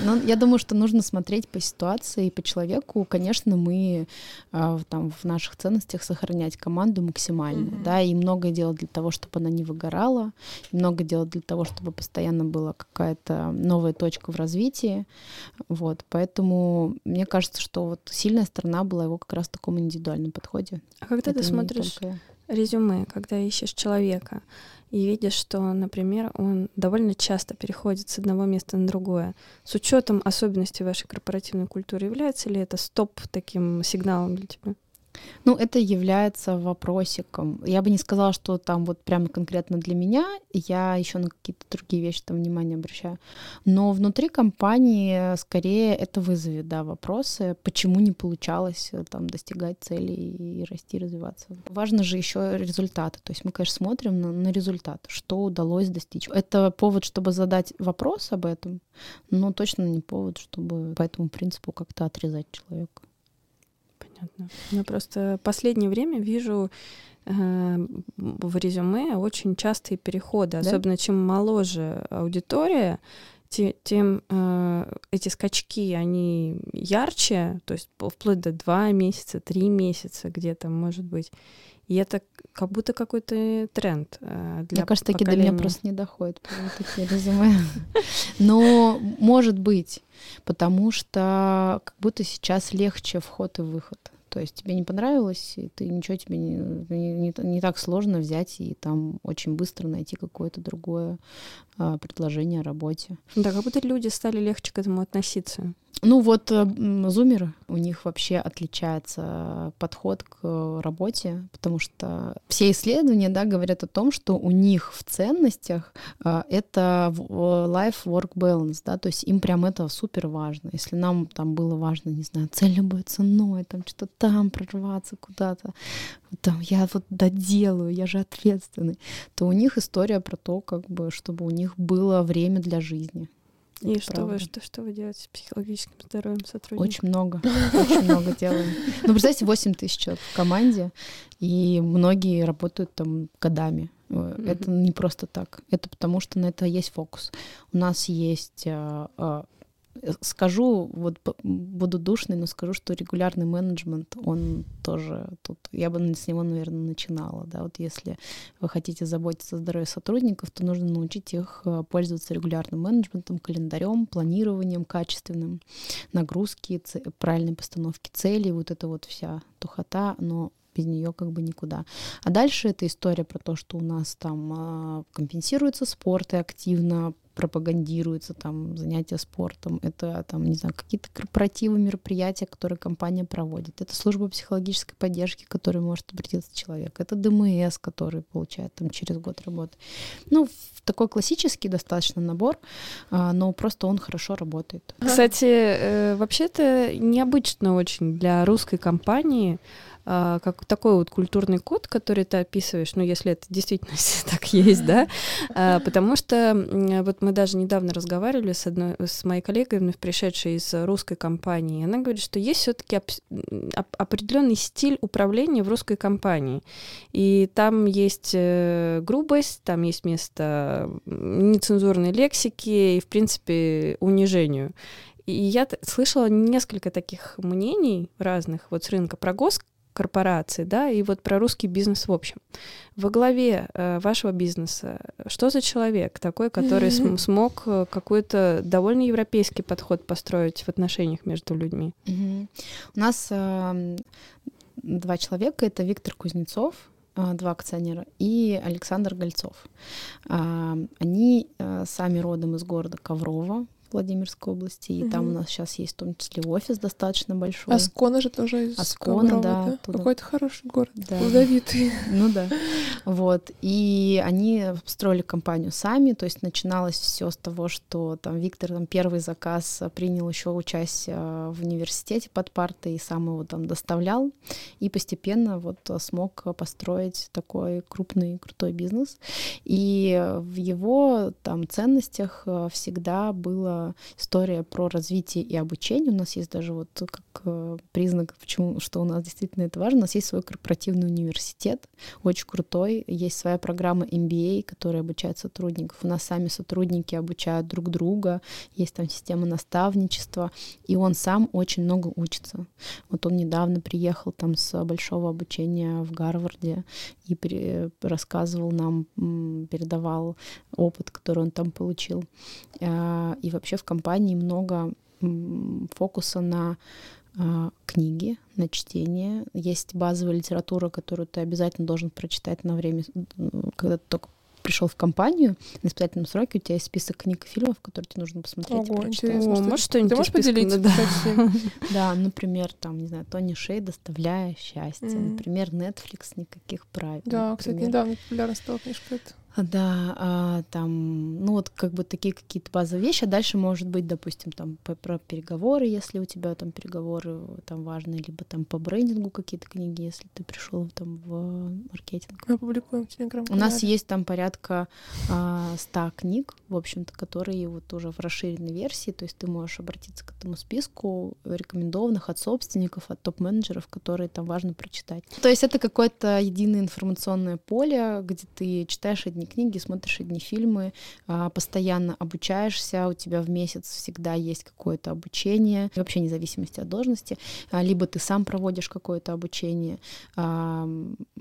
Но я думаю, что нужно смотреть по ситуации и по человеку. Конечно, мы а, там в наших ценностях сохранять команду максимально, да, и многое делать для того, чтобы она не выгорала, много делать для того, чтобы постоянно была какая-то новая точка в развитии. Вот, поэтому мне кажется, что вот сильная сторона была его как раз в таком индивидуальном подходе. А когда ты смотришь резюме, когда ищешь человека, и видишь, что, например, он довольно часто переходит с одного места на другое. С учетом особенностей вашей корпоративной культуры, является ли это стоп таким сигналом для тебя? Ну, это является вопросиком. Я бы не сказала, что там вот прямо конкретно для меня. Я еще на какие-то другие вещи там внимание обращаю. Но внутри компании скорее это вызовет, да, вопросы, почему не получалось э, там достигать целей и расти, развиваться. Важно же еще результаты. То есть мы, конечно, смотрим на, на результат, что удалось достичь. Это повод, чтобы задать вопрос об этом, но точно не повод, чтобы по этому принципу как-то отрезать человека понятно. Я просто последнее время вижу э, в резюме очень частые переходы, да? особенно чем моложе аудитория, тем, э, эти скачки, они ярче, то есть вплоть до два месяца, три месяца где-то, может быть. И это как будто какой-то тренд э, для Мне кажется, такие до меня просто не доходят такие резюме. Но может быть, потому что как будто сейчас легче вход и выход. То есть тебе не понравилось, и ты ничего тебе не, не, не так сложно взять и там очень быстро найти какое-то другое а, предложение о работе. Да, как будто люди стали легче к этому относиться. Ну вот э, зумеры, у них вообще отличается подход к работе, потому что все исследования да, говорят о том, что у них в ценностях э, это life-work balance, да, то есть им прям это супер важно. Если нам там было важно, не знаю, цель любой ценой, там что-то там прорваться куда-то, там я вот доделаю, я же ответственный, то у них история про то, как бы, чтобы у них было время для жизни. И что вы, что, что вы делаете с психологическим здоровьем сотрудников? Очень много, очень много делаем. Ну, представьте, 8 тысяч человек в команде, и многие работают там годами. Это не просто так. Это потому, что на это есть фокус. У нас есть а, а, скажу, вот буду душной, но скажу, что регулярный менеджмент, он тоже тут, я бы с него, наверное, начинала, да, вот если вы хотите заботиться о здоровье сотрудников, то нужно научить их э, пользоваться регулярным менеджментом, календарем, планированием качественным, нагрузки, правильной постановки целей, вот это вот вся тухота, но без нее как бы никуда. А дальше это история про то, что у нас там э, компенсируется спорт и активно пропагандируется там занятия спортом, это там, не знаю, какие-то корпоративы, мероприятия, которые компания проводит, это служба психологической поддержки, к которой может обратиться человек, это ДМС, который получает там через год работы. Ну, такой классический достаточно набор, а, но просто он хорошо работает. Кстати, э, вообще-то необычно очень для русской компании а, как такой вот культурный код, который ты описываешь, ну, если это действительно так есть, да, а, потому что вот мы даже недавно разговаривали с одной, с моей коллегой, вновь пришедшей из русской компании, она говорит, что есть все-таки определенный стиль управления в русской компании, и там есть э, грубость, там есть место нецензурной лексики и, в принципе, унижению. И я слышала несколько таких мнений разных вот с рынка про гос корпорации, да, и вот про русский бизнес в общем. Во главе э, вашего бизнеса что за человек такой, который mm-hmm. смог э, какой-то довольно европейский подход построить в отношениях между людьми? Mm-hmm. У нас э, два человека, это Виктор Кузнецов, э, два акционера, и Александр Гольцов. А, они э, сами родом из города Коврова, Владимирской области, и угу. там у нас сейчас есть в том числе офис достаточно большой. Аскона же тоже из Аскона, Коврова, да. да? Какой-то хороший город, да. плодовитый. Ну да. Вот. И они строили компанию сами, то есть начиналось все с того, что там Виктор там первый заказ принял еще участие в университете под партой и сам его там доставлял, и постепенно вот смог построить такой крупный, крутой бизнес. И в его там ценностях всегда было история про развитие и обучение. У нас есть даже вот как э, признак, почему, что у нас действительно это важно, у нас есть свой корпоративный университет, очень крутой, есть своя программа MBA, которая обучает сотрудников. У нас сами сотрудники обучают друг друга, есть там система наставничества, и он сам очень много учится. Вот он недавно приехал там с большого обучения в Гарварде и при, рассказывал нам, передавал опыт, который он там получил. И вообще вообще в компании много фокуса на э, книги, на чтение. Есть базовая литература, которую ты обязательно должен прочитать на время, когда ты только пришел в компанию на испытательном сроке, у тебя есть список книг и фильмов, которые тебе нужно посмотреть Ого, и прочитать. О, может, что-нибудь ты можешь поделиться, да. да, например, там, не знаю, Тони Шей «Доставляя счастье», mm-hmm. например, Netflix «Никаких правил». Да, например. кстати, недавно популярна стала книжка эта. Да, а, там, ну вот как бы такие какие-то базовые вещи. А дальше может быть, допустим, там по, про переговоры, если у тебя там переговоры там важные, либо там по брендингу какие-то книги, если ты пришел там в маркетинг. Мы публикуем в телеграм У нас есть там порядка а, 100 книг, в общем-то, которые вот уже в расширенной версии, то есть ты можешь обратиться к этому списку рекомендованных от собственников, от топ-менеджеров, которые там важно прочитать. То есть это какое-то единое информационное поле, где ты читаешь одни одни книги, смотришь одни фильмы, а, постоянно обучаешься, у тебя в месяц всегда есть какое-то обучение, вообще независимости от должности, а, либо ты сам проводишь какое-то обучение, а,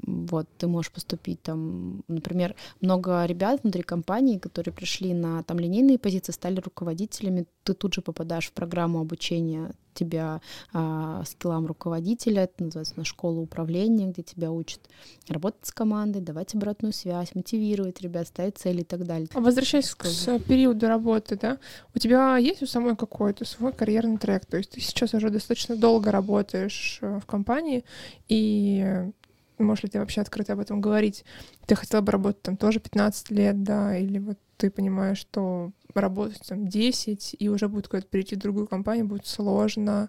вот, ты можешь поступить там, например, много ребят внутри компании, которые пришли на там линейные позиции, стали руководителями, ты тут же попадаешь в программу обучения тебя а, скиллам руководителя, это называется на школа управления, где тебя учат работать с командой, давать обратную связь, мотивировать ребят, ставить цели и так далее. А возвращаясь к периоду работы, да, у тебя есть у самой какой-то свой карьерный трек, то есть ты сейчас уже достаточно долго работаешь э, в компании, и можешь ли ты вообще открыто об этом говорить? Ты хотела бы работать там тоже 15 лет, да, или вот ты понимаешь, что работать там 10, и уже будет куда-то перейти в другую компанию, будет сложно.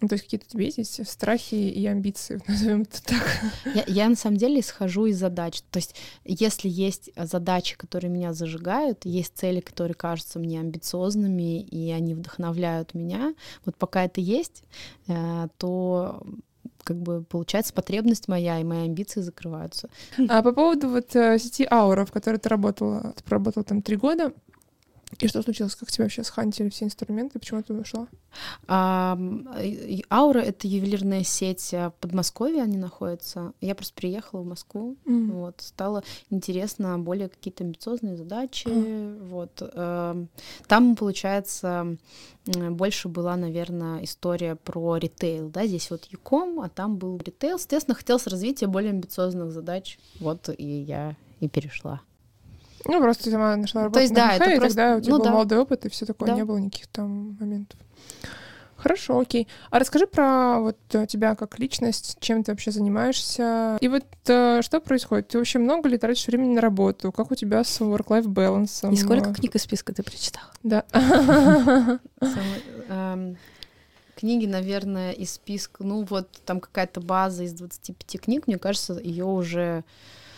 Ну, то есть какие-то у тебя есть страхи и амбиции, назовем это так. Я, я на самом деле исхожу из задач. То есть если есть задачи, которые меня зажигают, есть цели, которые кажутся мне амбициозными, и они вдохновляют меня, вот пока это есть, э, то как бы получается потребность моя и мои амбиции закрываются. А по поводу вот э, сети Аура, в которой ты работала, ты проработала там три года, и что случилось? Как тебя вообще схантили все инструменты? Почему ты ушла? А, Аура — это ювелирная сеть а, в Подмосковье, они находятся. Я просто приехала в Москву, mm. вот, стало интересно более какие-то амбициозные задачи, mm. вот. Там, получается, больше была, наверное, история про ритейл, да, здесь вот Юком, а там был ритейл. Соответственно, хотелось развития более амбициозных задач, вот, и я и перешла. Ну, просто сама нашла работу То есть, на да, МХ, это и просто- тогда у тебя ну был да. молодой опыт, и все такое, Да. не было никаких там моментов. Хорошо, окей. А расскажи про вот э, тебя как личность, чем ты вообще занимаешься. И вот э, что происходит? Ты вообще много ли тратишь времени на работу? Как у тебя с work-life balance? И сколько книг из списка ты прочитала? Да. Эм, Книги, наверное, из списка, ну вот там какая-то база из 25 книг, мне кажется, ее уже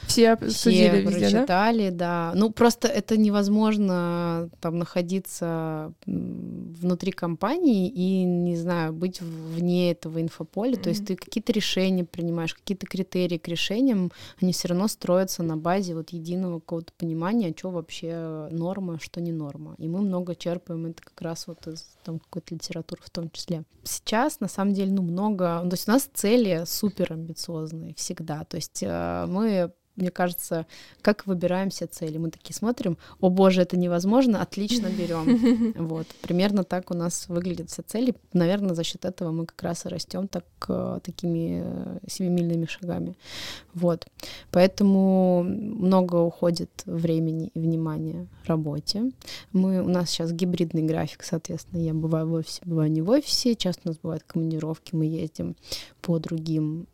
Все все обсудили везде, да? прочитали, да? Ну просто это невозможно там находиться внутри компании и, не знаю, быть вне этого инфополя. То есть ты какие-то решения принимаешь, какие-то критерии к решениям, они все равно строятся на базе вот единого какого-то понимания, что вообще норма, что не норма. И мы много черпаем это как раз вот из там, какой-то литературы в том числе. Сейчас, на самом деле, ну, много... То есть у нас цели супер амбициозные всегда. То есть э, мы мне кажется, как выбираем все цели. Мы такие смотрим, о боже, это невозможно, отлично берем. Вот, примерно так у нас выглядят все цели. Наверное, за счет этого мы как раз и растем так, э, такими э, семимильными шагами. Вот. Поэтому много уходит времени и внимания работе. Мы, у нас сейчас гибридный график, соответственно, я бываю в офисе, бываю не в офисе. Часто у нас бывают командировки, мы ездим по другим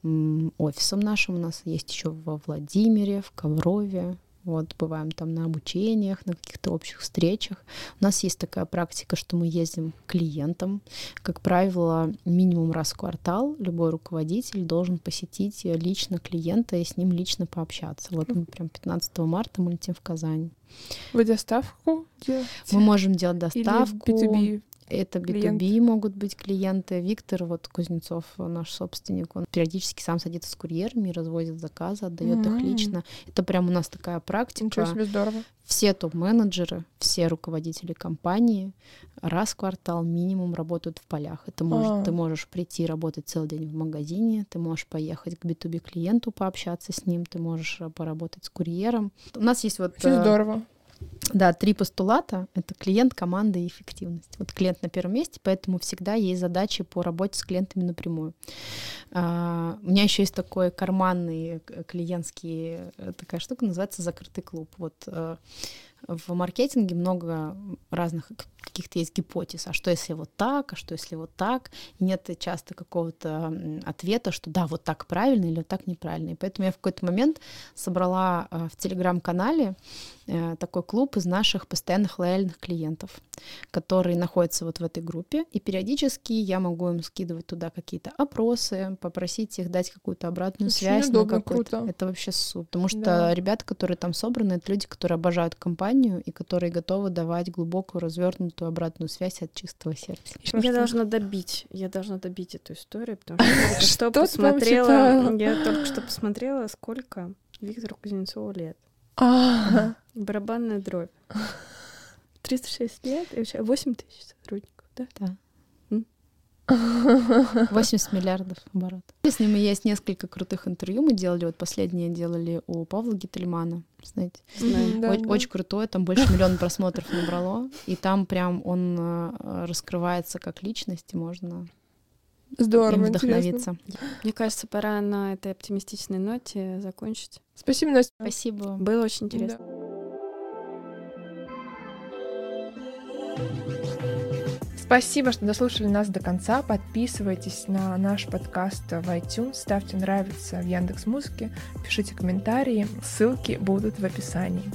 офисам нашим. У нас есть еще во Владимире, в Коврове. Вот, бываем там на обучениях, на каких-то общих встречах. У нас есть такая практика, что мы ездим к клиентам. Как правило, минимум раз в квартал любой руководитель должен посетить лично клиента и с ним лично пообщаться. Вот мы прям 15 марта мы летим в Казань. Вы доставку делаете? Мы можем делать Или доставку. B2B? Это B2B клиент? могут быть клиенты. Виктор, вот Кузнецов, наш собственник, он периодически сам садится с курьерами, развозит заказы, отдает их М. лично. Это прям у нас такая практика. Ничего себе, здорово. Все топ-менеджеры, все руководители компании раз в квартал минимум работают в полях. Это может, А. ты можешь прийти работать целый день в магазине, ты можешь поехать к B2B клиенту пообщаться с ним, ты можешь э, поработать с курьером. У нас есть вот Очень э, здорово. Да, три постулата — это клиент, команда и эффективность. Вот клиент на первом месте, поэтому всегда есть задачи по работе с клиентами напрямую. А, У меня еще есть такой карманный к- клиентский э, такая штука, называется закрытый клуб. Вот э, в маркетинге много разных каких-то есть гипотез. А что если вот так, а что если вот так? И нет часто какого-то ответа, что да, вот так правильно или вот так неправильно. И поэтому я в какой-то момент собрала э, в телеграм-канале э, такой клуб из наших постоянных лояльных клиентов, которые находятся вот в этой группе, и периодически я могу им скидывать туда какие-то опросы, попросить их дать какую-то обратную Очень связь. удобно, круто. Это вообще супер, потому что Да. ребята, которые там собраны, это люди, которые обожают компанию и которые готовы давать глубокую, развернутую обратную связь от чистого сердца. Я что? должна добить, я должна добить эту историю, потому что я только что посмотрела, я только что посмотрела, сколько Виктору Кузнецову лет. А, Барабанная дробь. 306 лет и вообще 8 тысяч сотрудников, да? Да. М? 80 миллиардов оборот. С ним есть несколько крутых интервью. Мы делали, вот последнее делали у Павла Гительмана, знаете. Знаю. Мгм, да, О- да. Очень крутое, там больше миллиона просмотров набрало. И там прям он э, раскрывается как личность, и можно Здорово, им интересно. вдохновиться. Мне кажется, пора на этой оптимистичной ноте закончить. Спасибо, Настя. Спасибо. Было очень интересно. Да. Спасибо, что дослушали нас до конца. Подписывайтесь на наш подкаст в iTunes, ставьте нравится в Яндекс Музыке, пишите комментарии. Ссылки будут в описании.